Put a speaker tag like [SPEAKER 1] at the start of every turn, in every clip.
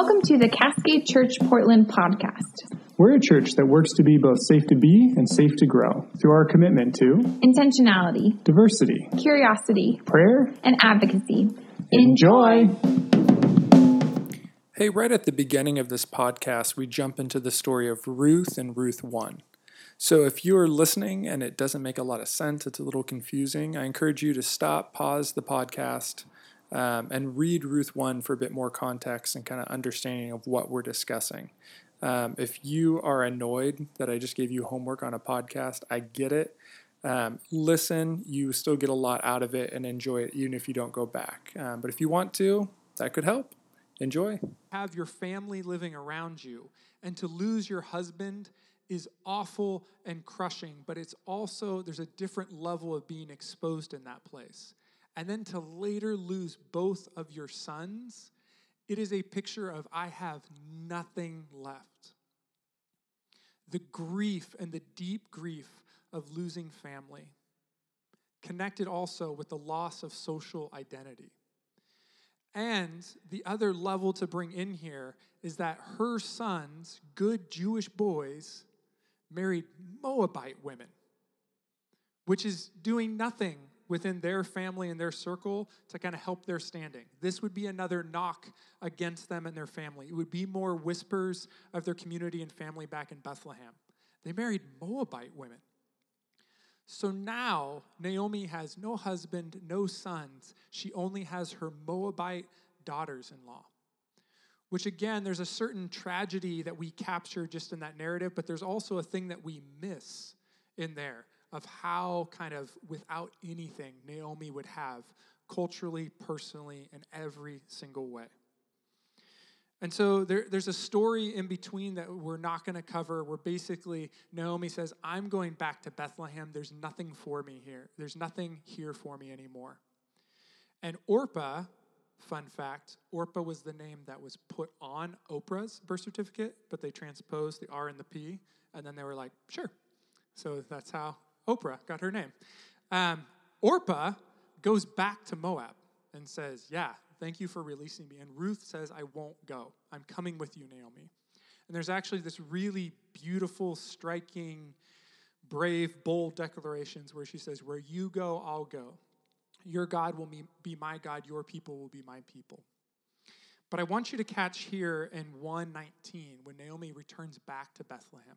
[SPEAKER 1] Welcome to the Cascade Church Portland podcast.
[SPEAKER 2] We're a church that works to be both safe to be and safe to grow through our commitment to
[SPEAKER 1] Intentionality,
[SPEAKER 2] diversity,
[SPEAKER 1] curiosity,
[SPEAKER 2] prayer,
[SPEAKER 1] and advocacy.
[SPEAKER 2] Enjoy.
[SPEAKER 3] Hey, right at the beginning of this podcast, we jump into the story of Ruth and Ruth 1. So if you're listening and it doesn't make a lot of sense, it's a little confusing, I encourage you to stop, pause the podcast, um, and read Ruth 1 for a bit more context and kind of understanding of what we're discussing. Um, if you are annoyed that I just gave you homework on a podcast, I get it. Um, listen, you still get a lot out of it and enjoy it, even if you don't go back. Um, but if you want to, that could help. Enjoy.
[SPEAKER 4] Have your family living around you, and to lose your husband is awful and crushing, but it's also, there's a different level of being exposed in that place. And then to later lose both of your sons, it is a picture of I have nothing left. The grief and the deep grief of losing family, connected also with the loss of social identity. And the other level to bring in here is that her sons, good Jewish boys, married Moabite women, which is doing nothing within their family and their circle to kind of help their standing. This would be another knock against them and their family. It would be more whispers of their community and family back in Bethlehem. They married Moabite women. So now Naomi has no husband, no sons. She only has her Moabite daughters in law. Which, again, there's a certain tragedy that we capture just in that narrative, but there's also a thing that we miss in there of how, kind of, without anything, Naomi would have culturally, personally, in every single way. And so there, there's a story in between that we're not going to cover where basically Naomi says, I'm going back to Bethlehem. There's nothing for me here. There's nothing here for me anymore. And Orpah, fun fact, Orpah was the name that was put on Oprah's birth certificate, but they transposed the R and the P, and then they were like, sure. So that's how Oprah got her name. Um, Orpah goes back to Moab and says, Yeah, thank you for releasing me. And Ruth says, I won't go. I'm coming with you, Naomi. And there's actually this really beautiful, striking, brave, bold declarations where she says, Where you go, I'll go. Your God will be my God, your people will be my people. But I want you to catch here in 119 when Naomi returns back to Bethlehem.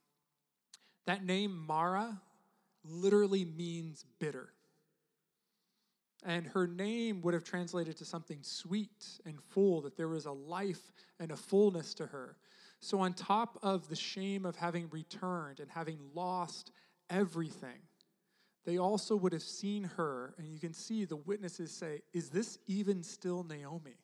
[SPEAKER 4] That name, Mara, literally means bitter. And her name would have translated to something sweet and full, that there was a life and a fullness to her. So, on top of the shame of having returned and having lost everything, they also would have seen her, and you can see the witnesses say, Is this even still Naomi?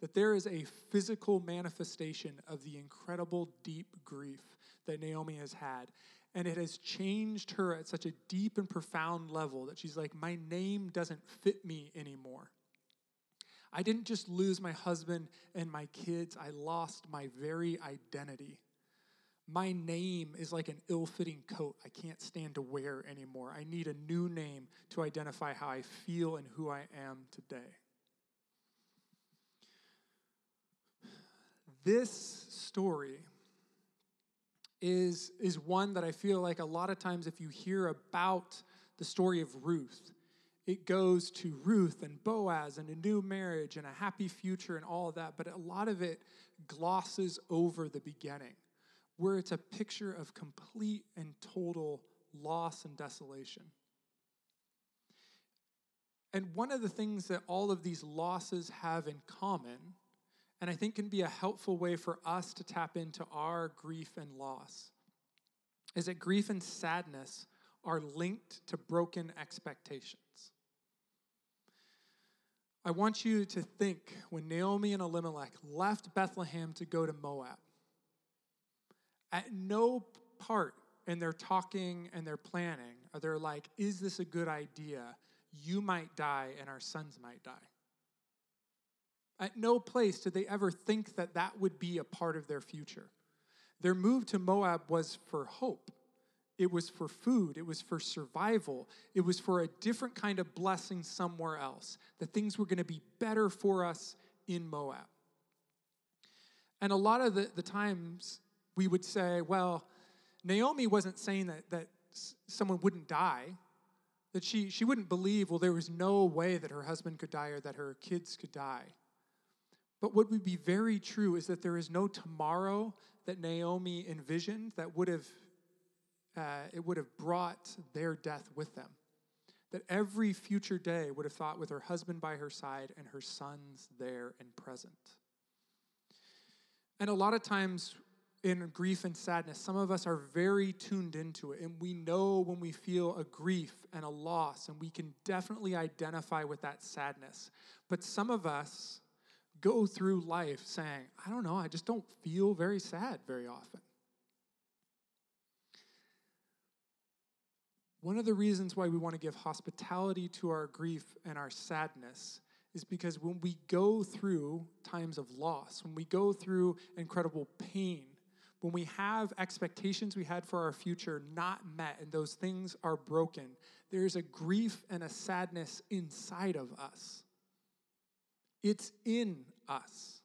[SPEAKER 4] That there is a physical manifestation of the incredible deep grief that Naomi has had. And it has changed her at such a deep and profound level that she's like, My name doesn't fit me anymore. I didn't just lose my husband and my kids, I lost my very identity. My name is like an ill fitting coat I can't stand to wear anymore. I need a new name to identify how I feel and who I am today. This story is, is one that I feel like a lot of times if you hear about the story of Ruth, it goes to Ruth and Boaz and a new marriage and a happy future and all of that, but a lot of it glosses over the beginning, where it's a picture of complete and total loss and desolation. And one of the things that all of these losses have in common and I think can be a helpful way for us to tap into our grief and loss is that grief and sadness are linked to broken expectations. I want you to think when Naomi and Elimelech left Bethlehem to go to Moab. At no part in their talking and their planning are they like, is this a good idea? You might die and our sons might die. At no place did they ever think that that would be a part of their future. Their move to Moab was for hope. It was for food. It was for survival. It was for a different kind of blessing somewhere else. That things were going to be better for us in Moab. And a lot of the, the times we would say, well, Naomi wasn't saying that, that someone wouldn't die, that she, she wouldn't believe, well, there was no way that her husband could die or that her kids could die. But what would be very true is that there is no tomorrow that Naomi envisioned that would have uh, it would have brought their death with them. That every future day would have thought with her husband by her side and her sons there and present. And a lot of times in grief and sadness, some of us are very tuned into it, and we know when we feel a grief and a loss, and we can definitely identify with that sadness. But some of us go through life saying, I don't know, I just don't feel very sad very often. One of the reasons why we want to give hospitality to our grief and our sadness is because when we go through times of loss, when we go through incredible pain, when we have expectations we had for our future not met and those things are broken, there's a grief and a sadness inside of us. It's in us.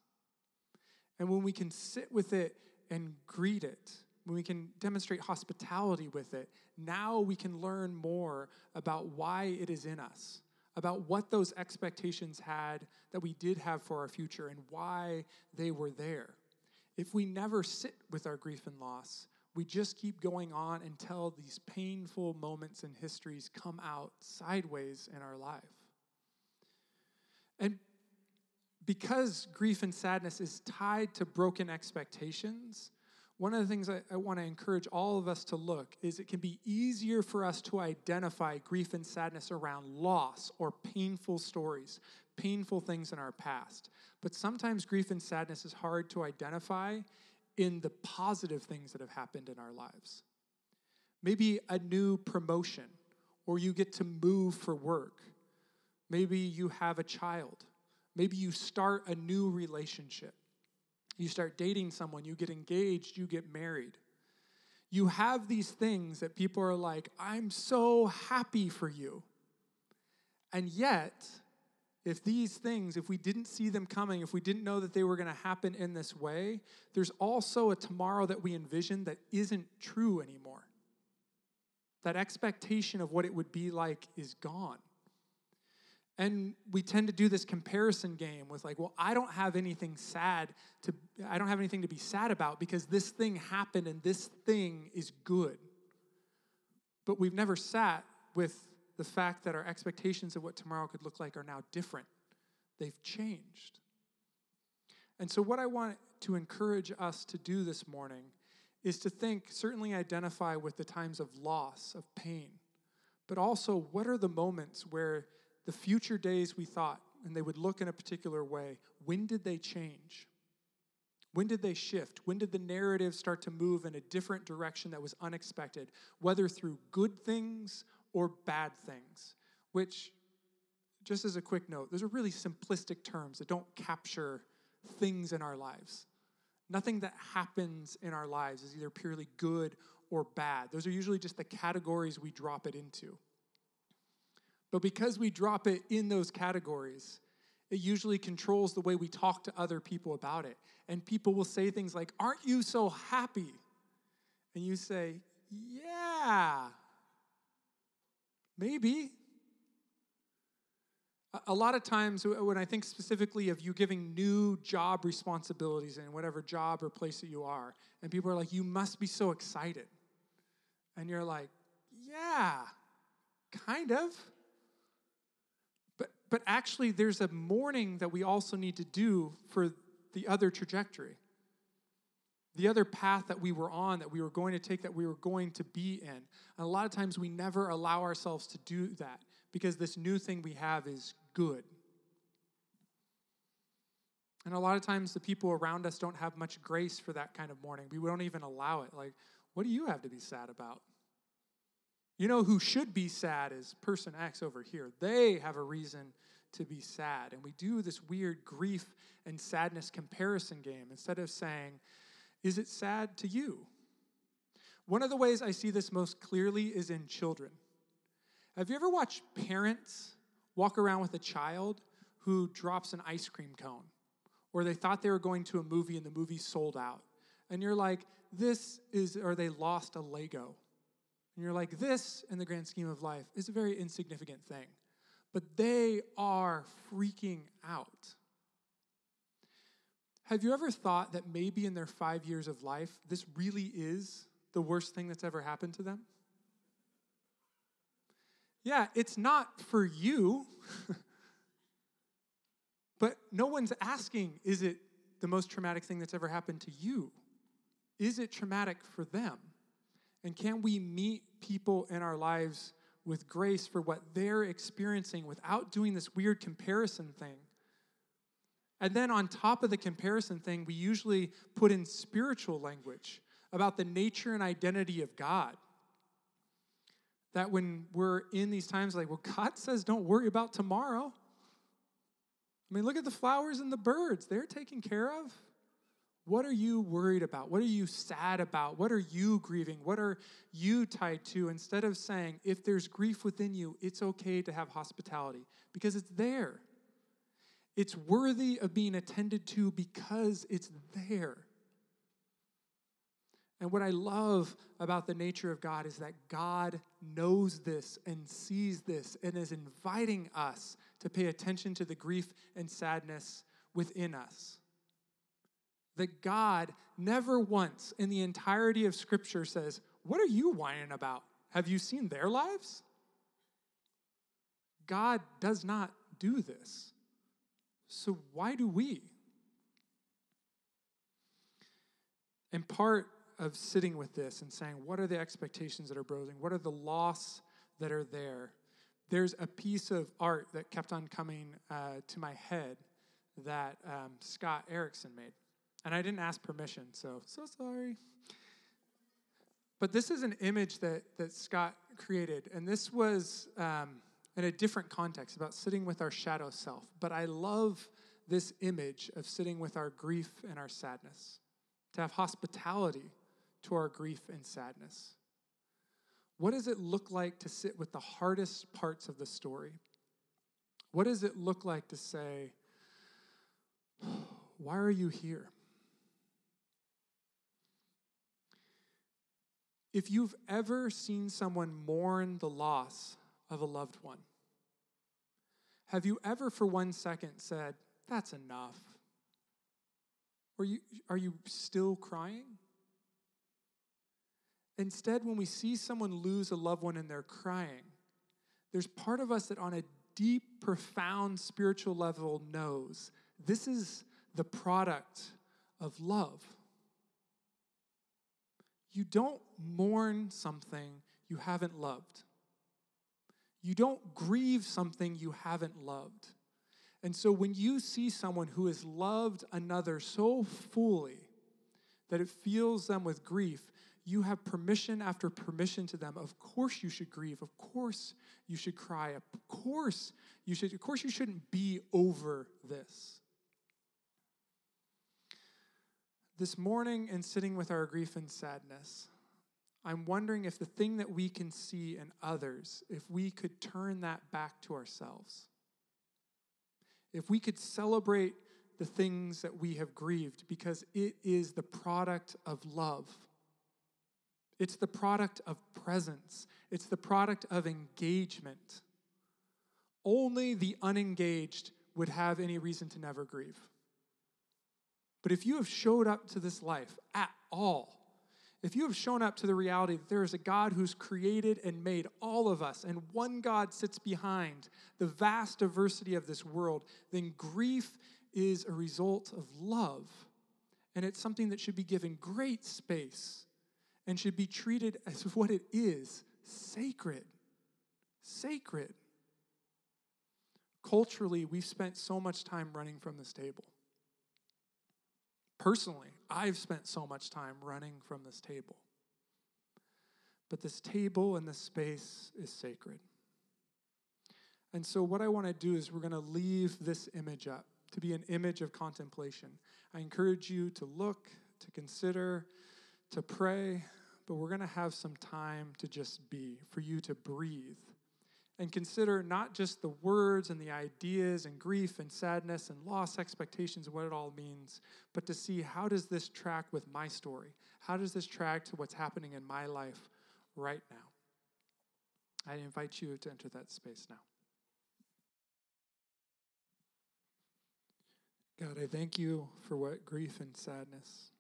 [SPEAKER 4] And when we can sit with it and greet it, when we can demonstrate hospitality with it, now we can learn more about why it is in us, about what those expectations had that we did have for our future and why they were there. If we never sit with our grief and loss, we just keep going on until these painful moments and histories come out sideways in our life. And because grief and sadness is tied to broken expectations, one of the things I, I want to encourage all of us to look is it can be easier for us to identify grief and sadness around loss or painful stories, painful things in our past. But sometimes grief and sadness is hard to identify in the positive things that have happened in our lives. Maybe a new promotion, or you get to move for work. Maybe you have a child. Maybe you start a new relationship. You start dating someone, you get engaged, you get married. You have these things that people are like, I'm so happy for you. And yet, if these things, if we didn't see them coming, if we didn't know that they were going to happen in this way, there's also a tomorrow that we envision that isn't true anymore. That expectation of what it would be like is gone. And we tend to do this comparison game with like, well, I don't have anything sad to I don't have anything to be sad about because this thing happened and this thing is good. But we've never sat with the fact that our expectations of what tomorrow could look like are now different. They've changed. And so what I want to encourage us to do this morning is to think, certainly identify with the times of loss, of pain, but also what are the moments where the future days we thought, and they would look in a particular way, when did they change? When did they shift? When did the narrative start to move in a different direction that was unexpected, whether through good things or bad things? Which, just as a quick note, those are really simplistic terms that don't capture things in our lives. Nothing that happens in our lives is either purely good or bad. Those are usually just the categories we drop it into. But because we drop it in those categories, it usually controls the way we talk to other people about it. And people will say things like, Aren't you so happy? And you say, Yeah, maybe. A lot of times, when I think specifically of you giving new job responsibilities in whatever job or place that you are, and people are like, You must be so excited. And you're like, Yeah, kind of. But actually, there's a mourning that we also need to do for the other trajectory, the other path that we were on, that we were going to take, that we were going to be in. And a lot of times we never allow ourselves to do that because this new thing we have is good. And a lot of times the people around us don't have much grace for that kind of mourning. We don't even allow it. Like, what do you have to be sad about? You know who should be sad is person X over here. They have a reason to be sad. And we do this weird grief and sadness comparison game instead of saying, is it sad to you? One of the ways I see this most clearly is in children. Have you ever watched parents walk around with a child who drops an ice cream cone? Or they thought they were going to a movie and the movie sold out. And you're like, this is, or they lost a Lego. And you're like, this, in the grand scheme of life, is a very insignificant thing. But they are freaking out. Have you ever thought that maybe in their five years of life, this really is the worst thing that's ever happened to them? Yeah, it's not for you. but no one's asking, is it the most traumatic thing that's ever happened to you? Is it traumatic for them? And can we meet people in our lives with grace for what they're experiencing without doing this weird comparison thing? And then on top of the comparison thing, we usually put in spiritual language about the nature and identity of God. That when we're in these times, like, well, God says don't worry about tomorrow. I mean, look at the flowers and the birds, they're taken care of. What are you worried about? What are you sad about? What are you grieving? What are you tied to? Instead of saying, if there's grief within you, it's okay to have hospitality because it's there. It's worthy of being attended to because it's there. And what I love about the nature of God is that God knows this and sees this and is inviting us to pay attention to the grief and sadness within us. That God never once in the entirety of Scripture says, What are you whining about? Have you seen their lives? God does not do this. So why do we? And part of sitting with this and saying, what are the expectations that are brewing? What are the loss that are there? There's a piece of art that kept on coming uh, to my head that um, Scott Erickson made. And I didn't ask permission, so so sorry. But this is an image that, that Scott created, and this was um, in a different context about sitting with our shadow self. But I love this image of sitting with our grief and our sadness, to have hospitality to our grief and sadness. What does it look like to sit with the hardest parts of the story? What does it look like to say, Why are you here? If you've ever seen someone mourn the loss of a loved one, have you ever for one second said, That's enough? Or you, are you still crying? Instead, when we see someone lose a loved one and they're crying, there's part of us that on a deep, profound spiritual level knows this is the product of love. You don't mourn something you haven't loved. You don't grieve something you haven't loved. And so when you see someone who has loved another so fully that it fills them with grief, you have permission after permission to them. Of course you should grieve. Of course you should cry. Of course you should of course you shouldn't be over this. This morning in sitting with our grief and sadness, I'm wondering if the thing that we can see in others, if we could turn that back to ourselves. If we could celebrate the things that we have grieved because it is the product of love it's the product of presence, it's the product of engagement. Only the unengaged would have any reason to never grieve. But if you have showed up to this life at all, if you have shown up to the reality that there is a God who's created and made all of us, and one God sits behind the vast diversity of this world, then grief is a result of love. And it's something that should be given great space and should be treated as what it is sacred. Sacred. Culturally, we've spent so much time running from this table. Personally, I've spent so much time running from this table. But this table and this space is sacred. And so, what I want to do is we're going to leave this image up to be an image of contemplation. I encourage you to look, to consider, to pray, but we're going to have some time to just be, for you to breathe and consider not just the words and the ideas and grief and sadness and loss expectations what it all means but to see how does this track with my story? How does this track to what's happening in my life right now? I invite you to enter that space now. God i thank you for what grief and sadness.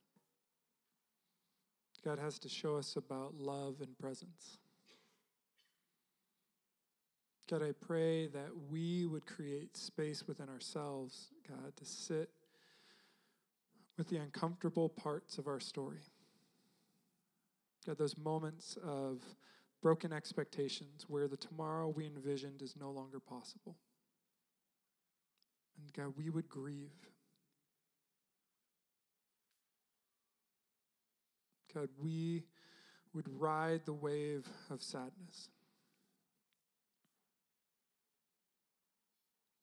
[SPEAKER 4] God has to show us about love and presence God, I pray that we would create space within ourselves, God, to sit with the uncomfortable parts of our story. God, those moments of broken expectations where the tomorrow we envisioned is no longer possible. And God, we would grieve. God, we would ride the wave of sadness.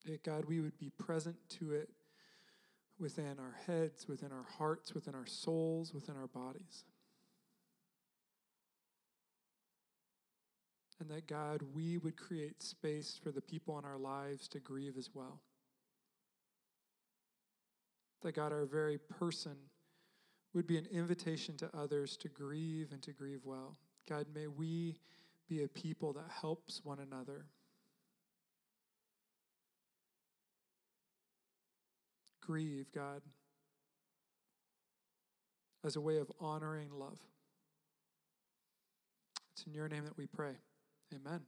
[SPEAKER 4] That God, we would be present to it within our heads, within our hearts, within our souls, within our bodies. And that God, we would create space for the people in our lives to grieve as well. That God, our very person would be an invitation to others to grieve and to grieve well. God, may we be a people that helps one another. Grieve, God, as a way of honoring love. It's in your name that we pray. Amen.